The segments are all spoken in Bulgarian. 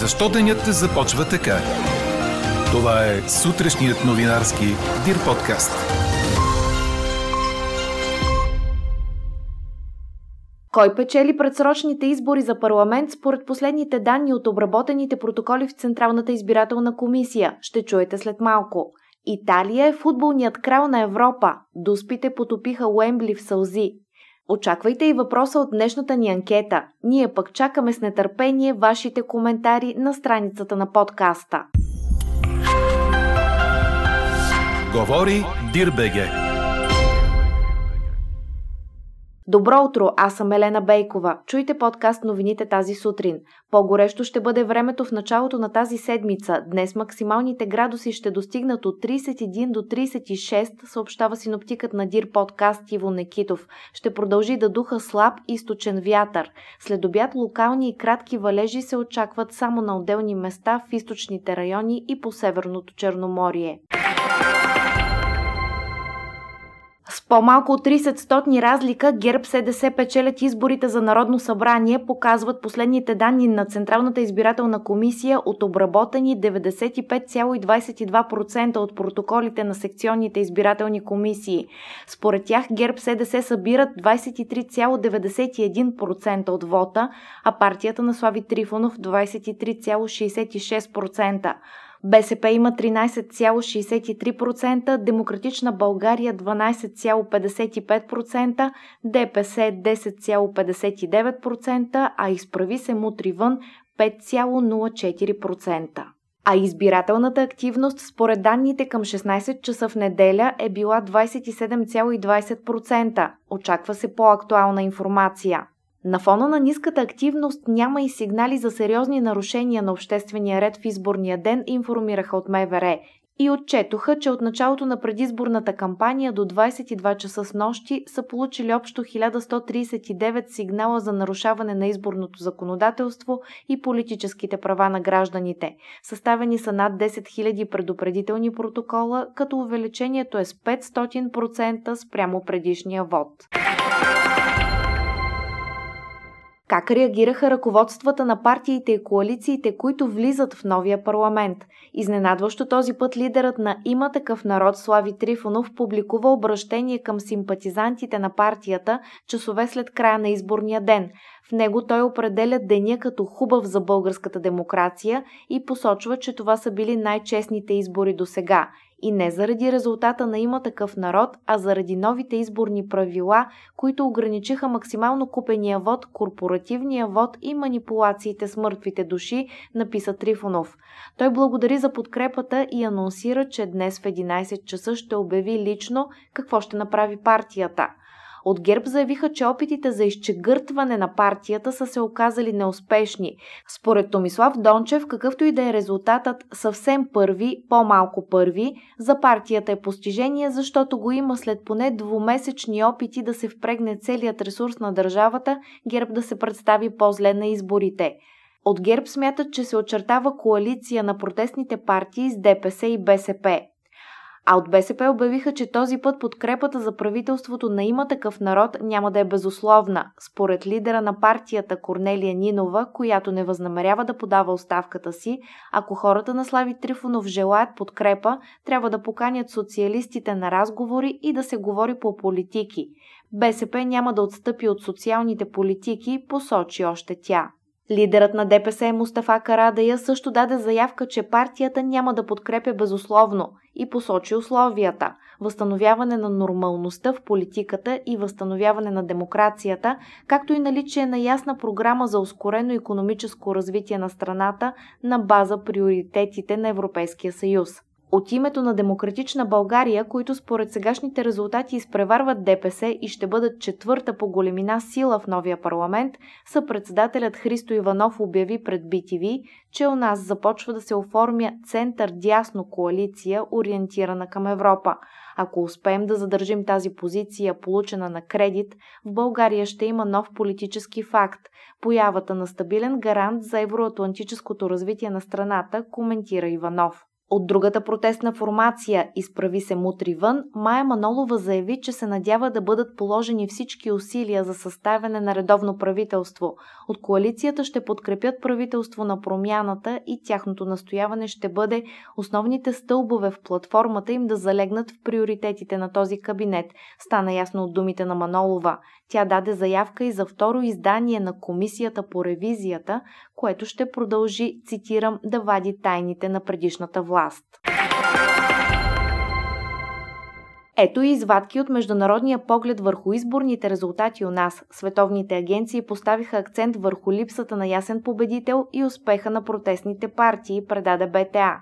Защо денят започва така? Това е сутрешният новинарски Дир подкаст. Кой печели предсрочните избори за парламент според последните данни от обработените протоколи в Централната избирателна комисия? Ще чуете след малко. Италия е футболният крал на Европа. Дуспите потопиха Уембли в сълзи. Очаквайте и въпроса от днешната ни анкета. Ние пък чакаме с нетърпение вашите коментари на страницата на подкаста. Говори Дирбеге. Добро утро, аз съм Елена Бейкова. Чуйте подкаст новините тази сутрин. По-горещо ще бъде времето в началото на тази седмица. Днес максималните градуси ще достигнат от 31 до 36, съобщава синоптикът на Дир подкаст Иво Некитов. Ще продължи да духа слаб източен вятър. След обяд локални и кратки валежи се очакват само на отделни места в източните райони и по Северното Черноморие. С по-малко от 30 стотни разлика ГЕРБ СДС печелят изборите за Народно събрание, показват последните данни на Централната избирателна комисия от обработени 95,22% от протоколите на секционните избирателни комисии. Според тях ГЕРБ СДС събират 23,91% от вота, а партията на Слави Трифонов 23,66%. БСП има 13,63%, Демократична България 12,55%, ДПС 10,59%, а изправи се мутри вън 5,04%. А избирателната активност според данните към 16 часа в неделя е била 27,20%. Очаква се по-актуална информация. На фона на ниската активност няма и сигнали за сериозни нарушения на обществения ред в изборния ден, информираха от МВР и отчетоха, че от началото на предизборната кампания до 22 часа с нощи са получили общо 1139 сигнала за нарушаване на изборното законодателство и политическите права на гражданите. Съставени са над 10 000 предупредителни протокола, като увеличението е с 500% спрямо предишния вод. Как реагираха ръководствата на партиите и коалициите, които влизат в новия парламент? Изненадващо този път лидерът на Има такъв народ Слави Трифонов публикува обращение към симпатизантите на партията часове след края на изборния ден. В него той определя деня като хубав за българската демокрация и посочва, че това са били най-честните избори до сега и не заради резултата на има такъв народ, а заради новите изборни правила, които ограничиха максимално купения вод, корпоративния вод и манипулациите с мъртвите души, написа Трифонов. Той благодари за подкрепата и анонсира, че днес в 11 часа ще обяви лично какво ще направи партията – от ГЕРБ заявиха, че опитите за изчегъртване на партията са се оказали неуспешни. Според Томислав Дончев, какъвто и да е резултатът съвсем първи, по-малко първи, за партията е постижение, защото го има след поне двумесечни опити да се впрегне целият ресурс на държавата, ГЕРБ да се представи по-зле на изборите. От ГЕРБ смятат, че се очертава коалиция на протестните партии с ДПС и БСП. А от БСП обявиха, че този път подкрепата за правителството на има такъв народ няма да е безусловна, според лидера на партията Корнелия Нинова, която не възнамерява да подава оставката си. Ако хората на Слави Трифонов желаят подкрепа, трябва да поканят социалистите на разговори и да се говори по политики. БСП няма да отстъпи от социалните политики, посочи още тя. Лидерът на ДПС Мустафа Карадая също даде заявка, че партията няма да подкрепя безусловно и посочи условията – възстановяване на нормалността в политиката и възстановяване на демокрацията, както и наличие на ясна програма за ускорено економическо развитие на страната на база приоритетите на Европейския съюз. От името на Демократична България, които според сегашните резултати изпреварват ДПС и ще бъдат четвърта по големина сила в новия парламент, съпредседателят Христо Иванов обяви пред BTV, че у нас започва да се оформя център-дясно коалиция, ориентирана към Европа. Ако успеем да задържим тази позиция, получена на кредит, в България ще има нов политически факт – появата на стабилен гарант за евроатлантическото развитие на страната, коментира Иванов. От другата протестна формация Изправи се мутри вън, Майя Манолова заяви, че се надява да бъдат положени всички усилия за съставяне на редовно правителство. От коалицията ще подкрепят правителство на промяната и тяхното настояване ще бъде основните стълбове в платформата им да залегнат в приоритетите на този кабинет. Стана ясно от думите на Манолова. Тя даде заявка и за второ издание на Комисията по ревизията, което ще продължи, цитирам, да вади тайните на предишната власт. Ето и извадки от международния поглед върху изборните резултати у нас. Световните агенции поставиха акцент върху липсата на ясен победител и успеха на протестните партии, предаде БТА.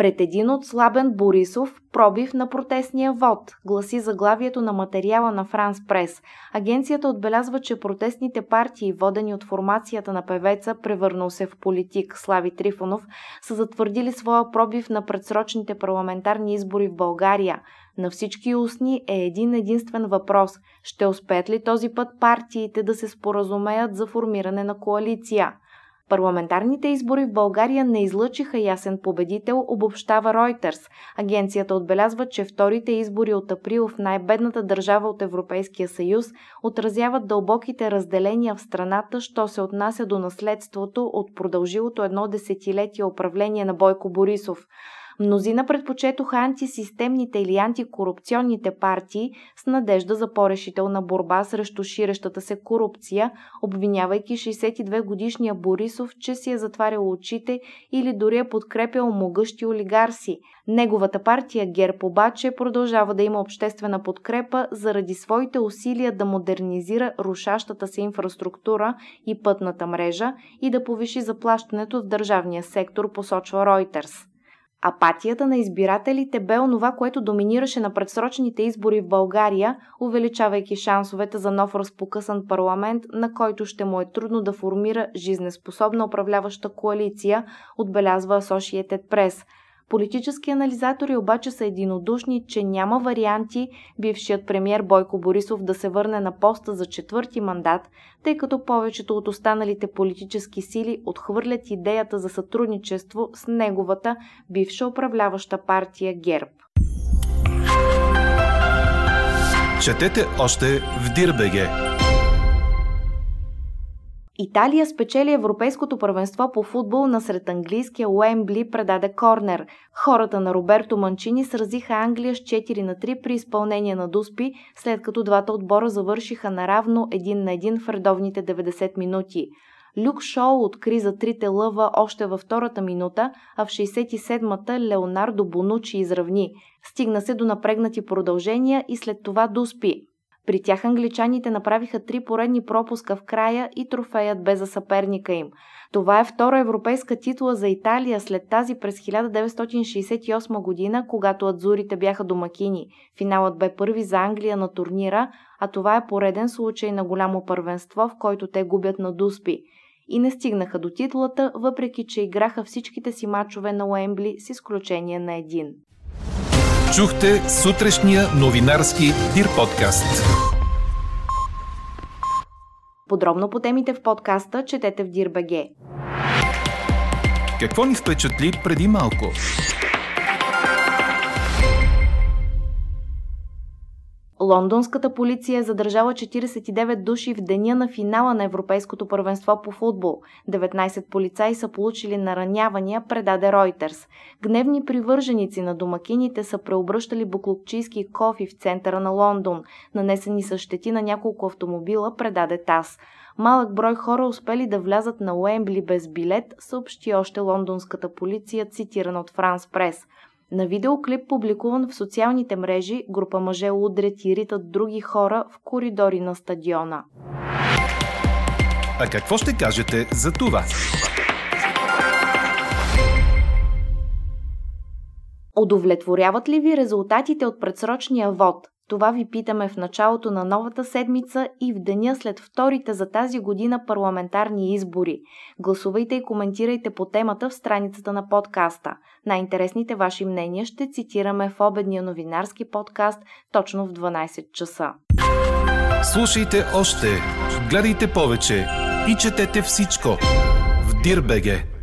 Пред един от слабен Борисов, пробив на протестния вод, гласи заглавието на материала на Франс Прес. Агенцията отбелязва, че протестните партии, водени от формацията на певеца, превърнал се в политик Слави Трифонов, са затвърдили своя пробив на предсрочните парламентарни избори в България. На всички устни е един единствен въпрос. Ще успеят ли този път партиите да се споразумеят за формиране на коалиция? Парламентарните избори в България не излъчиха ясен победител, обобщава Reuters. Агенцията отбелязва, че вторите избори от април в най-бедната държава от Европейския съюз отразяват дълбоките разделения в страната, що се отнася до наследството от продължилото едно десетилетие управление на Бойко Борисов. Мнозина предпочетоха антисистемните или антикорупционните партии с надежда за по-решителна борба срещу ширещата се корупция, обвинявайки 62-годишния Борисов, че си е затварял очите или дори е подкрепял могъщи олигарси. Неговата партия ГЕРБ обаче продължава да има обществена подкрепа заради своите усилия да модернизира рушащата се инфраструктура и пътната мрежа и да повиши заплащането в държавния сектор, посочва Reuters. Апатията на избирателите бе онова, което доминираше на предсрочните избори в България, увеличавайки шансовете за нов разпокъсан парламент, на който ще му е трудно да формира жизнеспособна управляваща коалиция, отбелязва Associated Press – Политически анализатори обаче са единодушни, че няма варианти бившият премьер Бойко Борисов да се върне на поста за четвърти мандат, тъй като повечето от останалите политически сили отхвърлят идеята за сътрудничество с неговата бивша управляваща партия ГЕРБ. Четете още в Дирбеге! Италия спечели Европейското първенство по футбол насред английския Уембли предаде корнер. Хората на Роберто Манчини сразиха Англия с 4 на 3 при изпълнение на Дуспи, след като двата отбора завършиха наравно един на един в редовните 90 минути. Люк Шоу откри за трите лъва още във втората минута, а в 67-та Леонардо Бонучи изравни. Стигна се до напрегнати продължения и след това Дуспи. При тях англичаните направиха три поредни пропуска в края и трофеят бе за съперника им. Това е втора европейска титла за Италия след тази през 1968 година, когато адзурите бяха домакини. Финалът бе първи за Англия на турнира, а това е пореден случай на голямо първенство, в който те губят на Дуспи. И не стигнаха до титлата, въпреки че играха всичките си мачове на Уембли с изключение на един. Чухте сутрешния новинарски Дир подкаст. Подробно по темите в подкаста четете в Дирбеге. Какво ни впечатли преди малко? Лондонската полиция е задържала 49 души в деня на финала на Европейското първенство по футбол. 19 полицаи са получили наранявания, предаде Reuters. Гневни привърженици на домакините са преобръщали буклопчийски кофи в центъра на Лондон. Нанесени са щети на няколко автомобила, предаде ТАС. Малък брой хора успели да влязат на Уембли без билет, съобщи още лондонската полиция, цитирана от Франс Прес. На видеоклип, публикуван в социалните мрежи, група мъже удрят и ритат други хора в коридори на стадиона. А какво ще кажете за това? Удовлетворяват ли ви резултатите от предсрочния вод? Това ви питаме в началото на новата седмица и в деня след вторите за тази година парламентарни избори. Гласувайте и коментирайте по темата в страницата на подкаста. Най-интересните ваши мнения ще цитираме в обедния новинарски подкаст точно в 12 часа. Слушайте още, гледайте повече и четете всичко в Дирбеге.